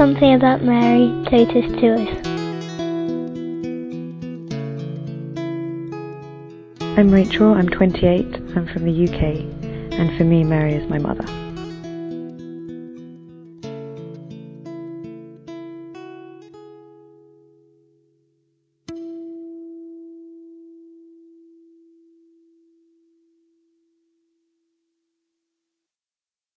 something about Mary Totus to us. I'm Rachel, I'm 28, I'm from the UK, and for me, Mary is my mother.